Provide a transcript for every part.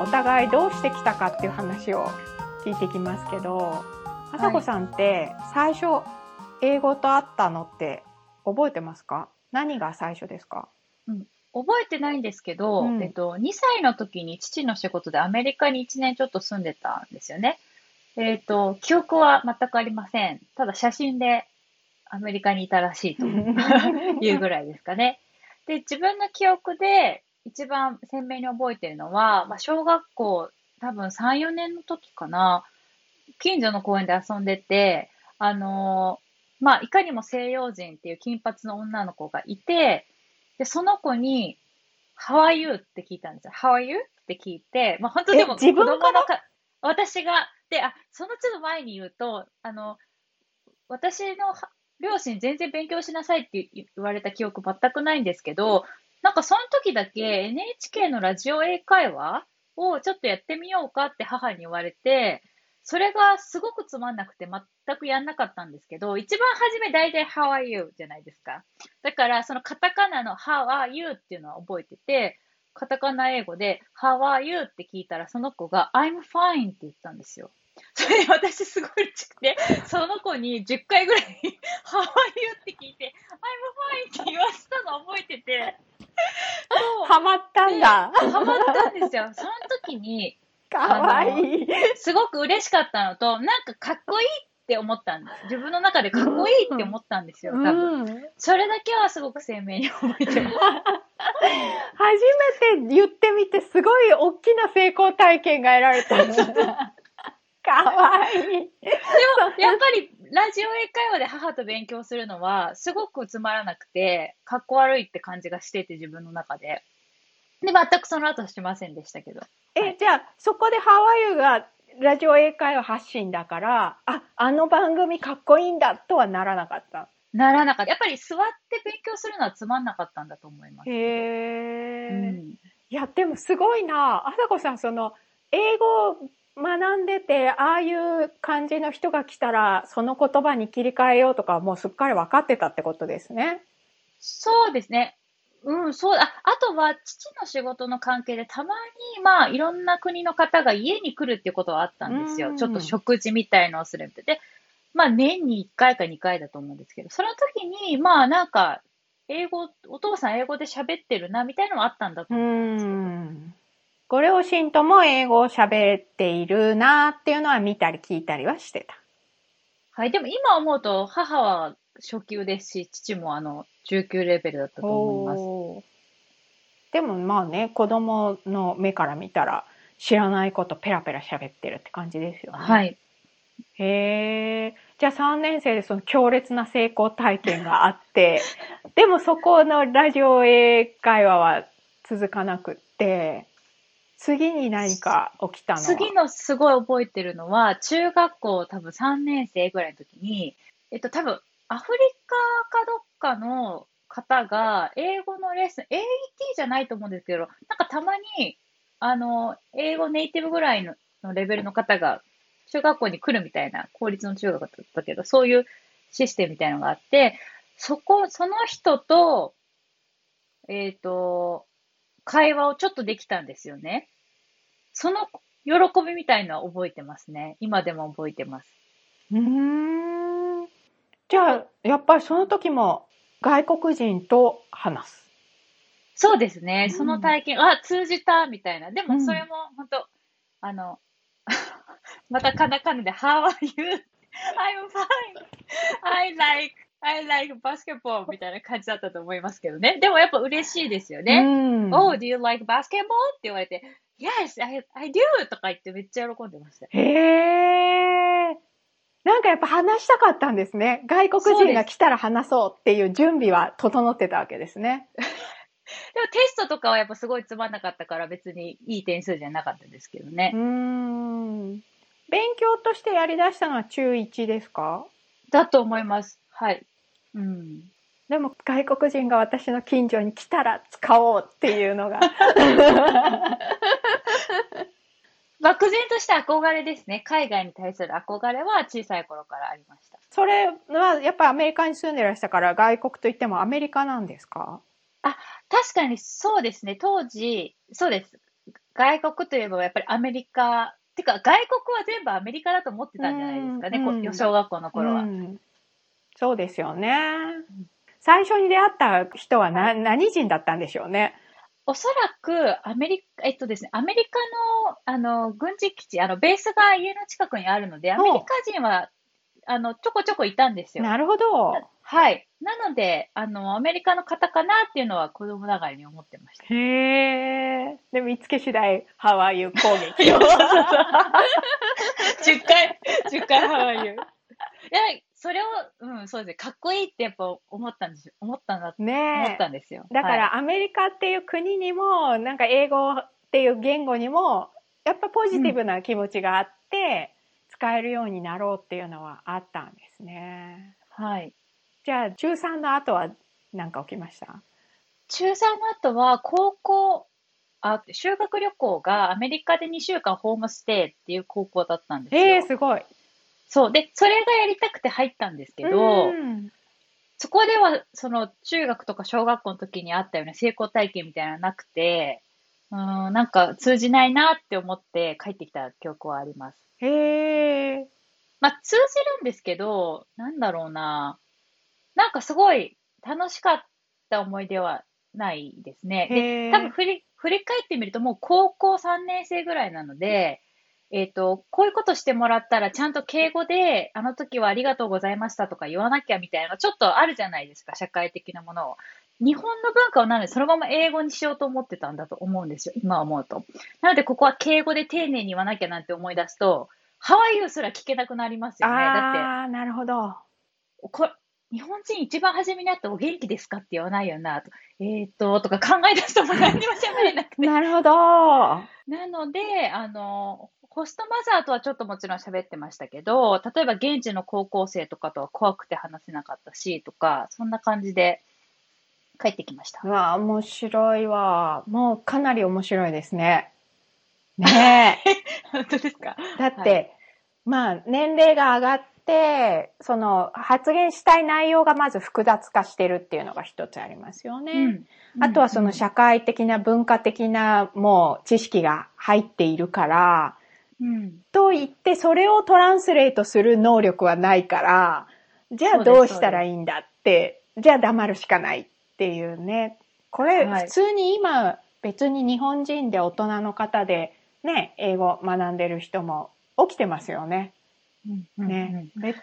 お互いどうしてきたかっていう話を聞いてきますけど、あさこさんって最初英語と会ったのって覚えてますか？何が最初ですか？覚えてないんですけど、うんえっと、2歳の時に父の仕事でアメリカに1年ちょっと住んでたんですよね。えっと、記憶は全くありません。ただ写真でアメリカにいたらしいと いうぐらいですかね。で、自分の記憶で一番鮮明に覚えてるのは、まあ、小学校多分3、4年の時かな、近所の公園で遊んでて、あのーまあ、いかにも西洋人っていう金髪の女の子がいて、で、その子に、How are you? って聞いたんですよ。How are you? って聞いて、まあ、本当でも子供のか、私が、で、あ、その都度前に言うと、あの、私のは両親全然勉強しなさいって言われた記憶全くないんですけど、なんかその時だけ NHK のラジオ英会話をちょっとやってみようかって母に言われて、それがすごくつまんなくて全くやんなかったんですけど、一番初め大体 How are you? じゃないですか。だからそのカタカナの How are you? っていうのは覚えてて、カタカナ英語で How are you? って聞いたらその子が I'm fine って言ったんですよ。それで私すごい嬉しくて、その子に10回ぐらい How are you? って聞いて I'm fine って言わせたの覚えてて、ハマったんだ。ハマったんですよ。その時に、かわいい。すごく嬉しかったのと、なんかかっこいいって思ったんです。自分の中でかっこいいって思ったんですよ、多分。うんそれだけはすごく鮮明に覚えてます。初めて言ってみてすごい大きな成功体験が得られた。かわいい。でも、やっぱり、ラジオ英会話で母と勉強するのは、すごくつまらなくて、かっこ悪いって感じがしてて、自分の中で。で、全くその後しませんでしたけど。え、じゃあそこでハワイがラジオ英会話発信だから、あ、あの番組かっこいいんだとはならなかった？ならなかった。やっぱり座って勉強するのはつまんなかったんだと思います。へえ。うん。いや、でもすごいな。あさこさん、その、英語を学んでて、ああいう感じの人が来たら、その言葉に切り替えようとか、もうすっかり分かってたってことですね。そうですね。うん、そう、あ、あとは、父の仕事の関係で、たまに、まあ、いろんな国の方が家に来るっていうことはあったんですよ。うんちょっと食事みたいのをするみたいで、まあ、年に1回か2回だと思うんですけど、その時に、まあ、なんか、英語、お父さん英語で喋ってるな、みたいなのはあったんだとう思うんですけど。ん。ご両親とも英語を喋っているなっていうのは見たり聞いたりはしてた。はい。でも今思うと、母は初級ですし、父もあの、中級レベルだったと思います。でもまあね、子供の目から見たら、知らないことペラペラ喋ってるって感じですよね。はい。へえ。じゃあ3年生でその強烈な成功体験があって、でもそこのラジオ英会話は続かなくって、次に何か起きたの次のすごい覚えてるのは、中学校多分3年生ぐらいの時に、えっと多分アフリカかどっかの方が英語のレッスン、AET じゃないと思うんですけど、なんかたまに、あの、英語ネイティブぐらいののレベルの方が中学校に来るみたいな、公立の中学だったけど、そういうシステムみたいなのがあって、そこ、その人と、えっと、会話をちょっとできたんですよね。その喜びみたいのは覚えてますね。今でも覚えてます。うーん。じゃあ、やっぱりその時も外国人と話す。そうですね。うんその体験、あ、通じたみたいな。でうんもそれも本当、あの、またカナカナで How are you? I'm fine. I like, I like basketball みたいな感じだったと思いますけどね。でもやっぱ嬉しいですようね。ん Oh, do you like basketball? って言われて、Yes, I, I do! とか言ってめっちゃ喜んでました。へえ。なんかやっぱ話したかったんですね。外国人が来たら話そうっていう準備は整ってたわけですね。でもテストとかはやっぱすごいつまんなかったから別にいい点数じゃなかったですけどねうー。ん。勉強としてやり出したのは中1ですか？だと思います。はい。うん。でも外国人が私の近所に来たら使おうっていうのが。漠然とした憧れですね。海外に対する憧れは小さい頃からありました。それはやっぱりアメリカに住んでらしたから外国といってもアメリカなんですか？確かにそうですね。当時、そうです。外国といえばやっぱりアメリカ、てか外国は全部アメリカだと思ってたんじゃないですかね、うんう小学校の頃は。うんそうですよね。最初に出会った人はな何人だったんでしょうね。おそらくアメリカ、えっとですね、アメリカの、あの、軍事基地、あの、ベースが家の近くにあるので、アメリカ人は、あの、ちょこちょこいたんですよ。なるほど。はい。なので、あの、アメリカの方かなっていうのは子供ながらに思ってました。へえ。で、見つけ次第、ハワイユ攻撃。10 回、10回ハワイユ。いや、それを、うん、そうですね、かっこいいってやっぱ思ったんですよ。思ったんだ、思ねったんですよ。え。だかはいらアメリカっていう国にも、なんか英語っていう言語にも、やっぱポジティブな気持ちがあって、使えるようになろうっていうのはあったんですね。はい。じゃあ、中3の後は何か起きました？中3の後は、高校、あ、修学旅行がアメリカで2週間ホームステイっていう高校だったんですよ。ええすごい。そう。で、それがやりたくて入ったんですけど、うんそこでは、その、中学とか小学校の時にあったような成功体験みたいなのなくて、うーん、なんか通じないなって思って帰ってきた記憶はあります。へえ。まあ、通じるんですけど、なんだろうな。なんかすごい楽しかった思い出はないですね。へで、ー多分振り、振り返ってみるともう高校3年生ぐらいなので、えっ、と、こういうことしてもらったらちゃんと敬語で、あの時はありがとうございましたとか言わなきゃみたいな、ちょっとあるじゃないですか、社会的なものを。日本の文化をなので、そのまま英語にしようと思ってたんだと思うんですよ、今思うと。なので、ここは敬語で丁寧に言わなきゃなんて思い出すと、ハワイユーすら聞けなくなりますよね。だって、ああ、なるほど。こ日本人一番初めに会ったお元気ですかって言わないよな、と。えーっと、とか考え出すともう何にも喋れなくて。なるほど。なので、あの、ホストマザーとはちょっともちろん喋ってましたけど、例えば現地の高校生とかとは怖くて話せなかったし、とか、そんな感じで帰ってきましたう。わあ、面白いわ。もうかなり面白いですね。ねえ。本当ですか？だって、まあ、年齢が上がって、その、発言したい内容がまず複雑化してるっていうのが一つありますよね。うん。あとはその社会的な文化的なもう知識が入っているから、うん。と言ってそれをトランスレートする能力はないから、じゃあどうしたらいいんだって、じゃあ黙るしかないっていうね。これはい普通に今別に日本人で大人の方でね、英語学んでる人も起きてますよね。うんうんね。べ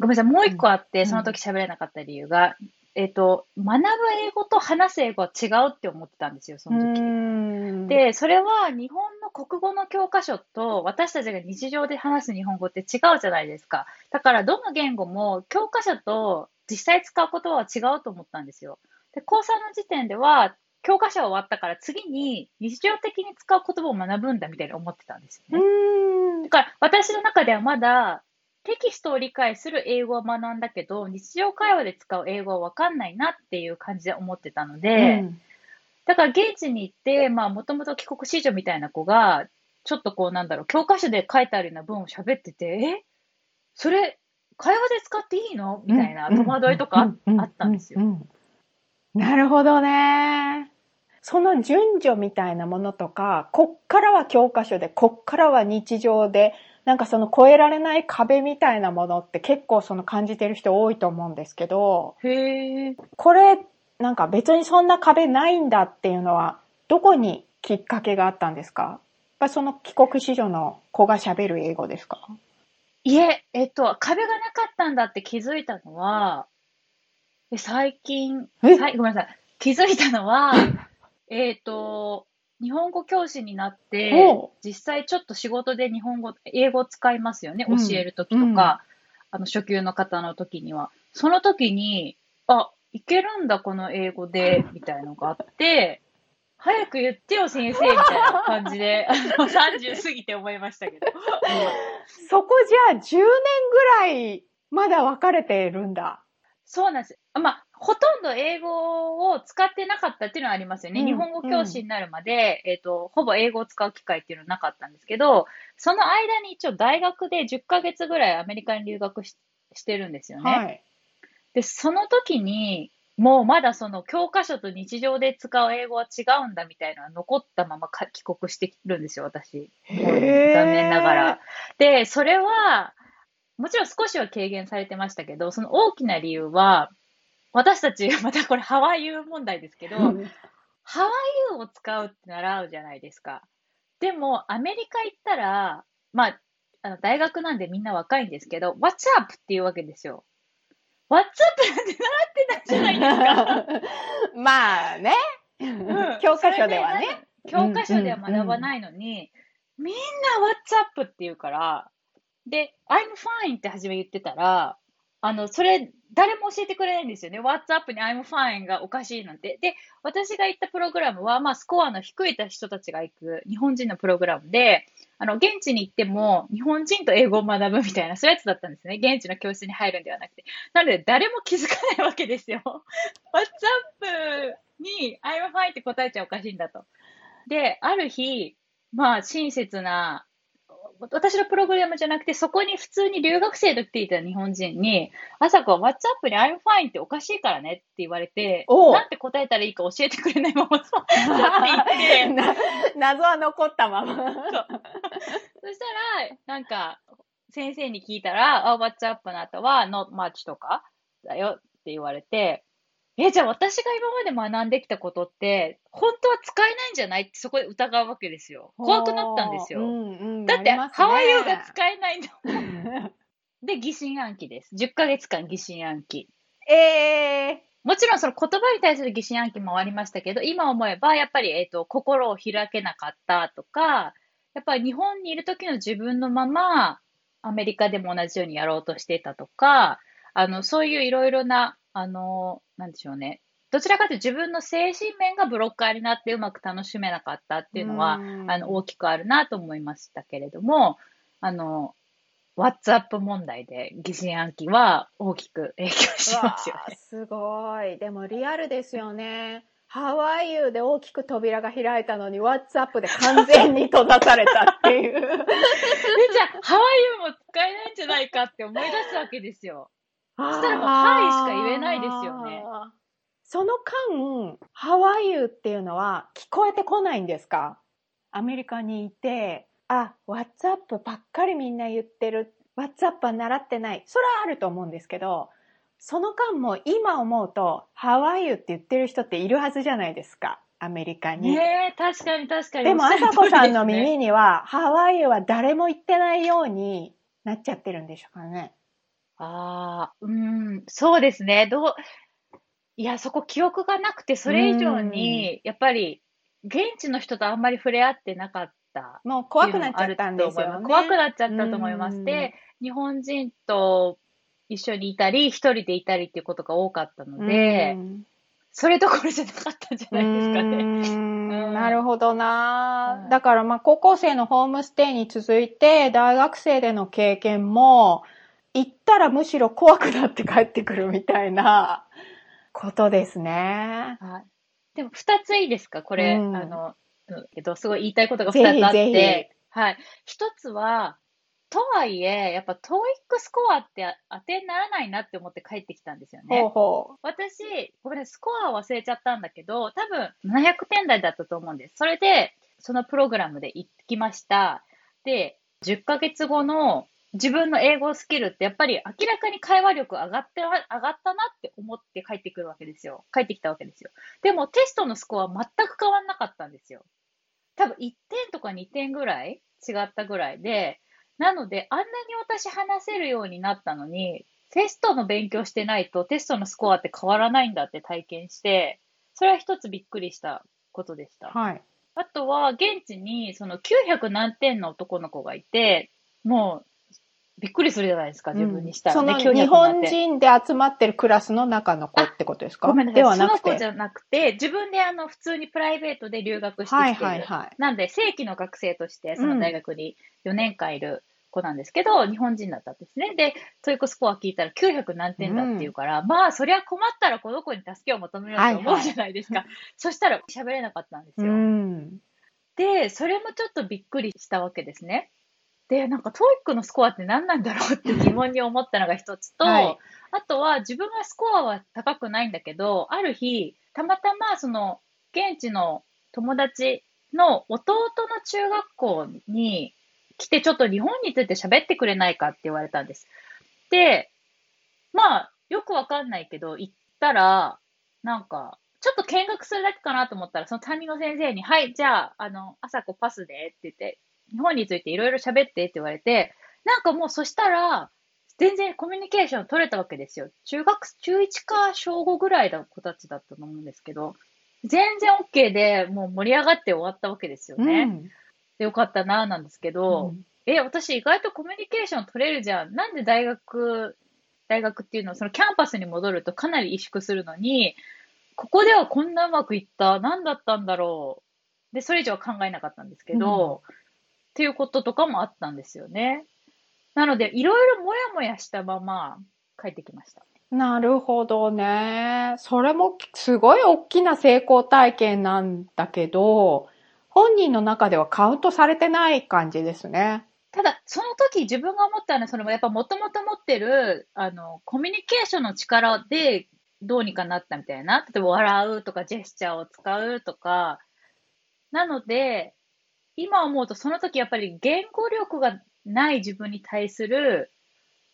ごめんなさい、もう一個あって、うんその時喋れなかった理由が、えっ、と、学ぶ英語と話す英語は違うって思ってたんですよ、そうの時。んで、それは日本の国語の教科書と私たちが日常で話す日本語って違うじゃないですか。だからどの言語も教科書と実際使う言葉は違うと思ったんですよ。で、高3の時点では教科書は終わったから次に日常的に使う言葉を学ぶんだみたいに思ってたんですよね。うんだから私の中ではまだテキストを理解する英語は学んだけど、日常会話で使う英語はわかんないなっていう感じで思ってたので、うんだから現地に行って、まあもともと帰国子女みたいな子が、ちょっとこうなんだろう、教科書で書いてあるような文を喋ってて、え？それ、会話で使っていいの？みたいな戸惑いとかああったんですよ。なるほどね。その順序みたいなものとか、こっからは教科書で、こっからは日常で、なんかその越えられない壁みたいなものって結構その感じてる人多いと思うんですけど、へえ。これなんか別にそんな壁ないんだっていうのは、どこにきっかけがあったんですか？やっぱその帰国子女の子が喋る英語ですか？いえ、えっと、壁がなかったんだって気づいたのは、え最近、え？はい、ごめんなさい。気づいたのは、えっと、日本語教師になって実際ちょっと仕事で日本語、英語を使いますよね。教うんえるときとか、あの、初級の方の時には。その時に、あ、いけるんだ、この英語で、みたいのがあって、早く言ってよ、先生、みたいな感じで、あの、30過ぎて思いましたけど。そこじゃあ10年ぐらいまだ分かれてるんだ。そうなんです。あまあ、ほとんど英語を使ってなかったっていうのはありますよね。うん日本語教師になるまで、えっ、と、ほぼ英語を使う機会っていうのはなかったんですけど、その間に一応大学で10ヶ月ぐらいアメリカに留学ししてるんですよね。はい。で、その時に、もうまだその教科書と日常で使う英語は違うんだみたいなのが残ったままか帰国してるんですよ、私。残念ながら。で、それは、もちろん少しは軽減されてましたけど、その大きな理由は、私たち、またこれハワイユー問題ですけど、ハワイユーを使うって習うじゃないですか。でも、アメリカ行ったら、まあ、あの大学なんでみんな若いんですけど、What's up? っていうわけですよ。What's up? なんて習ってないじゃないですか。まあね。うん教科書ではね。教科書では学ばないのに、みんな What's up? って言うから、で、I'm fine って初め言ってたら、あの、それ、誰も教えてくれないんですよね。What's up に I'm fine がおかしいなんて。で、私が行ったプログラムは、まあ、スコアの低い人たちが行く日本人のプログラムで、あの、現地に行っても、日本人と英語を学ぶみたいな、そういうやつだったんですね。現地の教室に入るんではなくて。なので、誰も気づかないわけですよ。What's up に I'm fine って答えちゃおかしいんだと。で、ある日、まあ、親切な、私のプログラムじゃなくて、そこに普通に留学生と来ていた日本人に、朝子は What's up に I'm fine っておかしいからねって言われて、なんて答えたらいいか教えてくれないまま、そうって言って、な謎は残ったまま。そしたら、なんか、先生に聞いたら、あ、What's up の後は Not much とかだよって言われて、え、じゃあ私が今まで学んできたことって、本当は使えないんじゃないってそこで疑うわけですよ。怖くなったんですよ。うんうんだって、ハワイ語が使えないんだもん。で、疑心暗鬼です。10ヶ月間疑心暗鬼。ええもちろんその言葉に対する疑心暗鬼もありましたけど、今思えばやっぱり、えっ、と、心を開けなかったとか、やっぱり日本にいる時の自分のまま、アメリカでも同じようにやろうとしていたとか、あの、そういういろいろな、あの、なんでしょうね。どちらかというと自分の精神面がブロッカーになってうまく楽しめなかったっていうのは、うんあの、大きくあるなと思いましたけれども、あの、WhatsApp 問題で疑心暗鬼は大きく影響しますよね。すごい。でもリアルですよね。ハワイユーで大きく扉が開いたのに、WhatsApp で完全に閉ざされたっていう。で、じゃあ、ハワイユーも使えないんじゃないかって思い出すわけですよ。そしたらもうはいしか言えないですよね。その間、ハワイユーっていうのは聞こえてこないんですか？アメリカにいて、あ、WhatsApp ばっかりみんな言ってる。WhatsApp は習ってない。それはあると思うんですけど、その間も今思うと、ハワイユーって言ってる人っているはずじゃないですか。アメリカに。ねえ、確かに確かに。でも、あさこさんの耳には、ハワイユーは誰も言ってないようになっちゃってるんでしょうかね。ああ、うん、そうですね。どう、いや、そこ記憶がなくて、それ以上に、やっぱり、現地の人とあんまり触れ合ってなかった。もう怖くなっちゃったんですよね。怖くなっちゃったと思います。うんで、日本人と一緒にいたり、一人でいたりっていうことが多かったので、うんそれどころじゃなかったんじゃないですかね。うんんなるほどな、うんだからまあ高校生のホームステイに続いて大学生での経験も行ったらむしろ怖くなって帰ってくるみたいなことですね。はい。でも、二ついいですか？これ、うんあの、うんえっと、すごい言いたいことが二つあって。はい。一つは、とはいえ、やっぱ、トーイックスコアって当てにならないなって思って帰ってきたんですよね。ほうほ私、ごめんね、スコア忘れちゃったんだけど、多分700点台だったと思うんです。それで、そのプログラムで行きました。で、10ヶ月後の自分の英語スキルってやっぱり明らかに会話力上がって、上がったなって思って帰ってくるわけですよ。帰ってきたわけですよ。でもテストのスコアは全く変わんなかったんですよ。多分1点とか2点ぐらい違ったぐらいで、なので、あんなに私話せるようになったのに、テストの勉強してないとテストのスコアって変わらないんだって体験して、それは一つびっくりしたことでした。う。はい。あとは、現地にその900何点の男の子がいて、もう、びっくりするじゃないですか、自分にしたらね。900その日何本点人で集まってるクラスの中の子ってことですか？ごめんなさい。ではなくて。その子じゃなくて、自分であの、普通にプライベートで留学してきてる。はいはいはい。なんで、正規の学生として、その大学に4年間いる子なんですけど、日本人だったんですね。で、 TOEIC スコア聞いたら900何点だっていうから、まあ、そりゃ困ったらこの子に助けを求めようと思うじゃないですか。そしたら喋れなかったんですうよ。ん。で、それもちょっとびっくりしたわけですね。で、なんか、 TOEIC のスコアって何なんだろうって疑問に思ったのが一つと、はいあとは自分はスコアは高くないんだけど、ある日、たまたまその、現地の友達の弟の中学校に来て、ちょっと日本について喋ってくれないかって言われたんです。で、まあ、よくわかんないけど、行ったら、なんか、ちょっと見学するだけかなと思ったら、その担任の先生に、はい、じゃあ、あの、朝子パスでって言って、日本についていろいろ喋ってって言われて、なんかもうそしたら、全然コミュニケーション取れたわけですよ。中学、中1か小5ぐらいの子たちだったと思うんですけど、全然 OK でもう盛り上がって終わったわけですよね。うんでよかったな、なんですけど、え、私意外とコミュニケーション取れるじゃん。なんで大学、大学っていうのは、そのキャンパスに戻るとかなり萎縮するのに、ここではこんなうまくいった。何だったんだろう。で、それ以上は考えなかったんですけど、っていうこととかもあったんですよね。なので、いろいろもやもやしたまま帰ってきました。なるほどね。それもすごい大きな成功体験なんだけど、本人の中ではカウントされてない感じですね。ただ、その時自分が思ったのは、そのやっぱもともと持ってる、あの、コミュニケーションの力でどうにかなったみたいな。例えば笑うとかジェスチャーを使うとか。なので、今思うとその時やっぱり言語力がない自分に対する、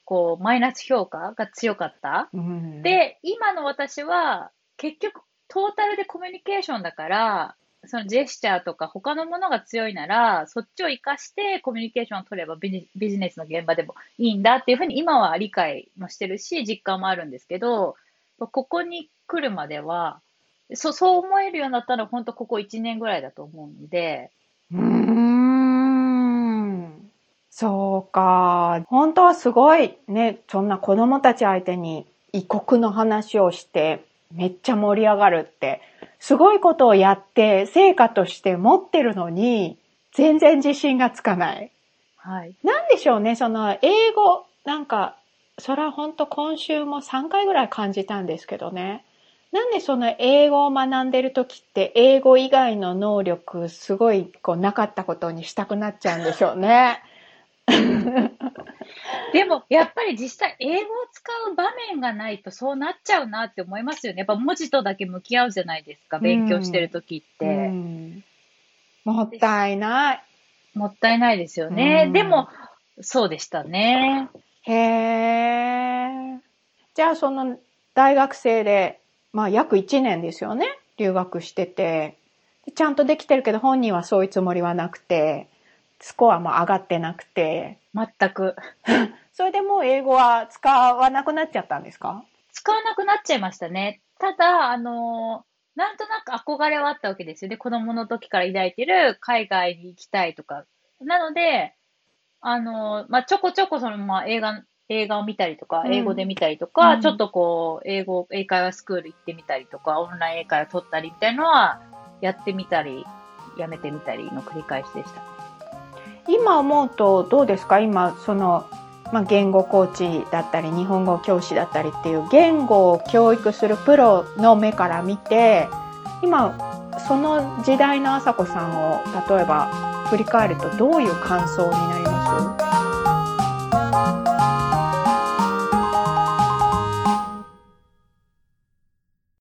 こう、マイナス評価が強かった。うん、で、今の私は、結局、トータルでコミュニケーションだから、そのジェスチャーとか他のものが強いなら、そっちを活かしてコミュニケーションを取ればビジビジネスの現場でもいいんだっていうふうに今は理解もしてるし、実感もあるんですけど、ここに来るまでは、そそう思えるようになったのは本当ここ1年ぐらいだと思うので、うーん。そうか。本当はすごいね、そんな子供たち相手に異国の話をしてめっちゃ盛り上がるって、すごいことをやって成果として持ってるのに、全然自信がつかない。はい。なんでしょうね、その英語、なんか、それは本当今週も3回ぐらい感じたんですけどね。なんでその英語を学んでる時って英語以外の能力すごいこうなかったことにしたくなっちゃうんでしょうね。でも、やっぱり実際英語を使う場面がないとそうなっちゃうなって思いますよね。やっぱ文字とだけ向き合うじゃないですか、勉強してる時って。うんもったいない。もったいないですよね。うんでも、そうでしたね。へえ。じゃあその大学生で、まあ約1年ですよね。留学してて。ちゃんとできてるけど本人はそういうつもりはなくて、スコアも上がってなくて。全く。それでもう英語は使わなくなっちゃったんですか？使わなくなっちゃいましたね。ただ、あの、なんとなく憧れはあったわけですよね。子供の時から抱いてる海外に行きたいとか。なので、あの、まあ、ちょこちょこその、まあ、映画、映画を見たりとか、うん。英語で見たりとか、うん。ちょっとこう、英語、英会話スクール行ってみたりとか、オンライン英会話取ったりみたいなのは、やってみたり、やめてみたりの繰り返しでした。今思うとどうですか？今その、まあ、言語コーチだったり日本語教師だったりっていう言語を教育するプロの目から見て今その時代の朝子さんを例えば振り返るとどういう感想になります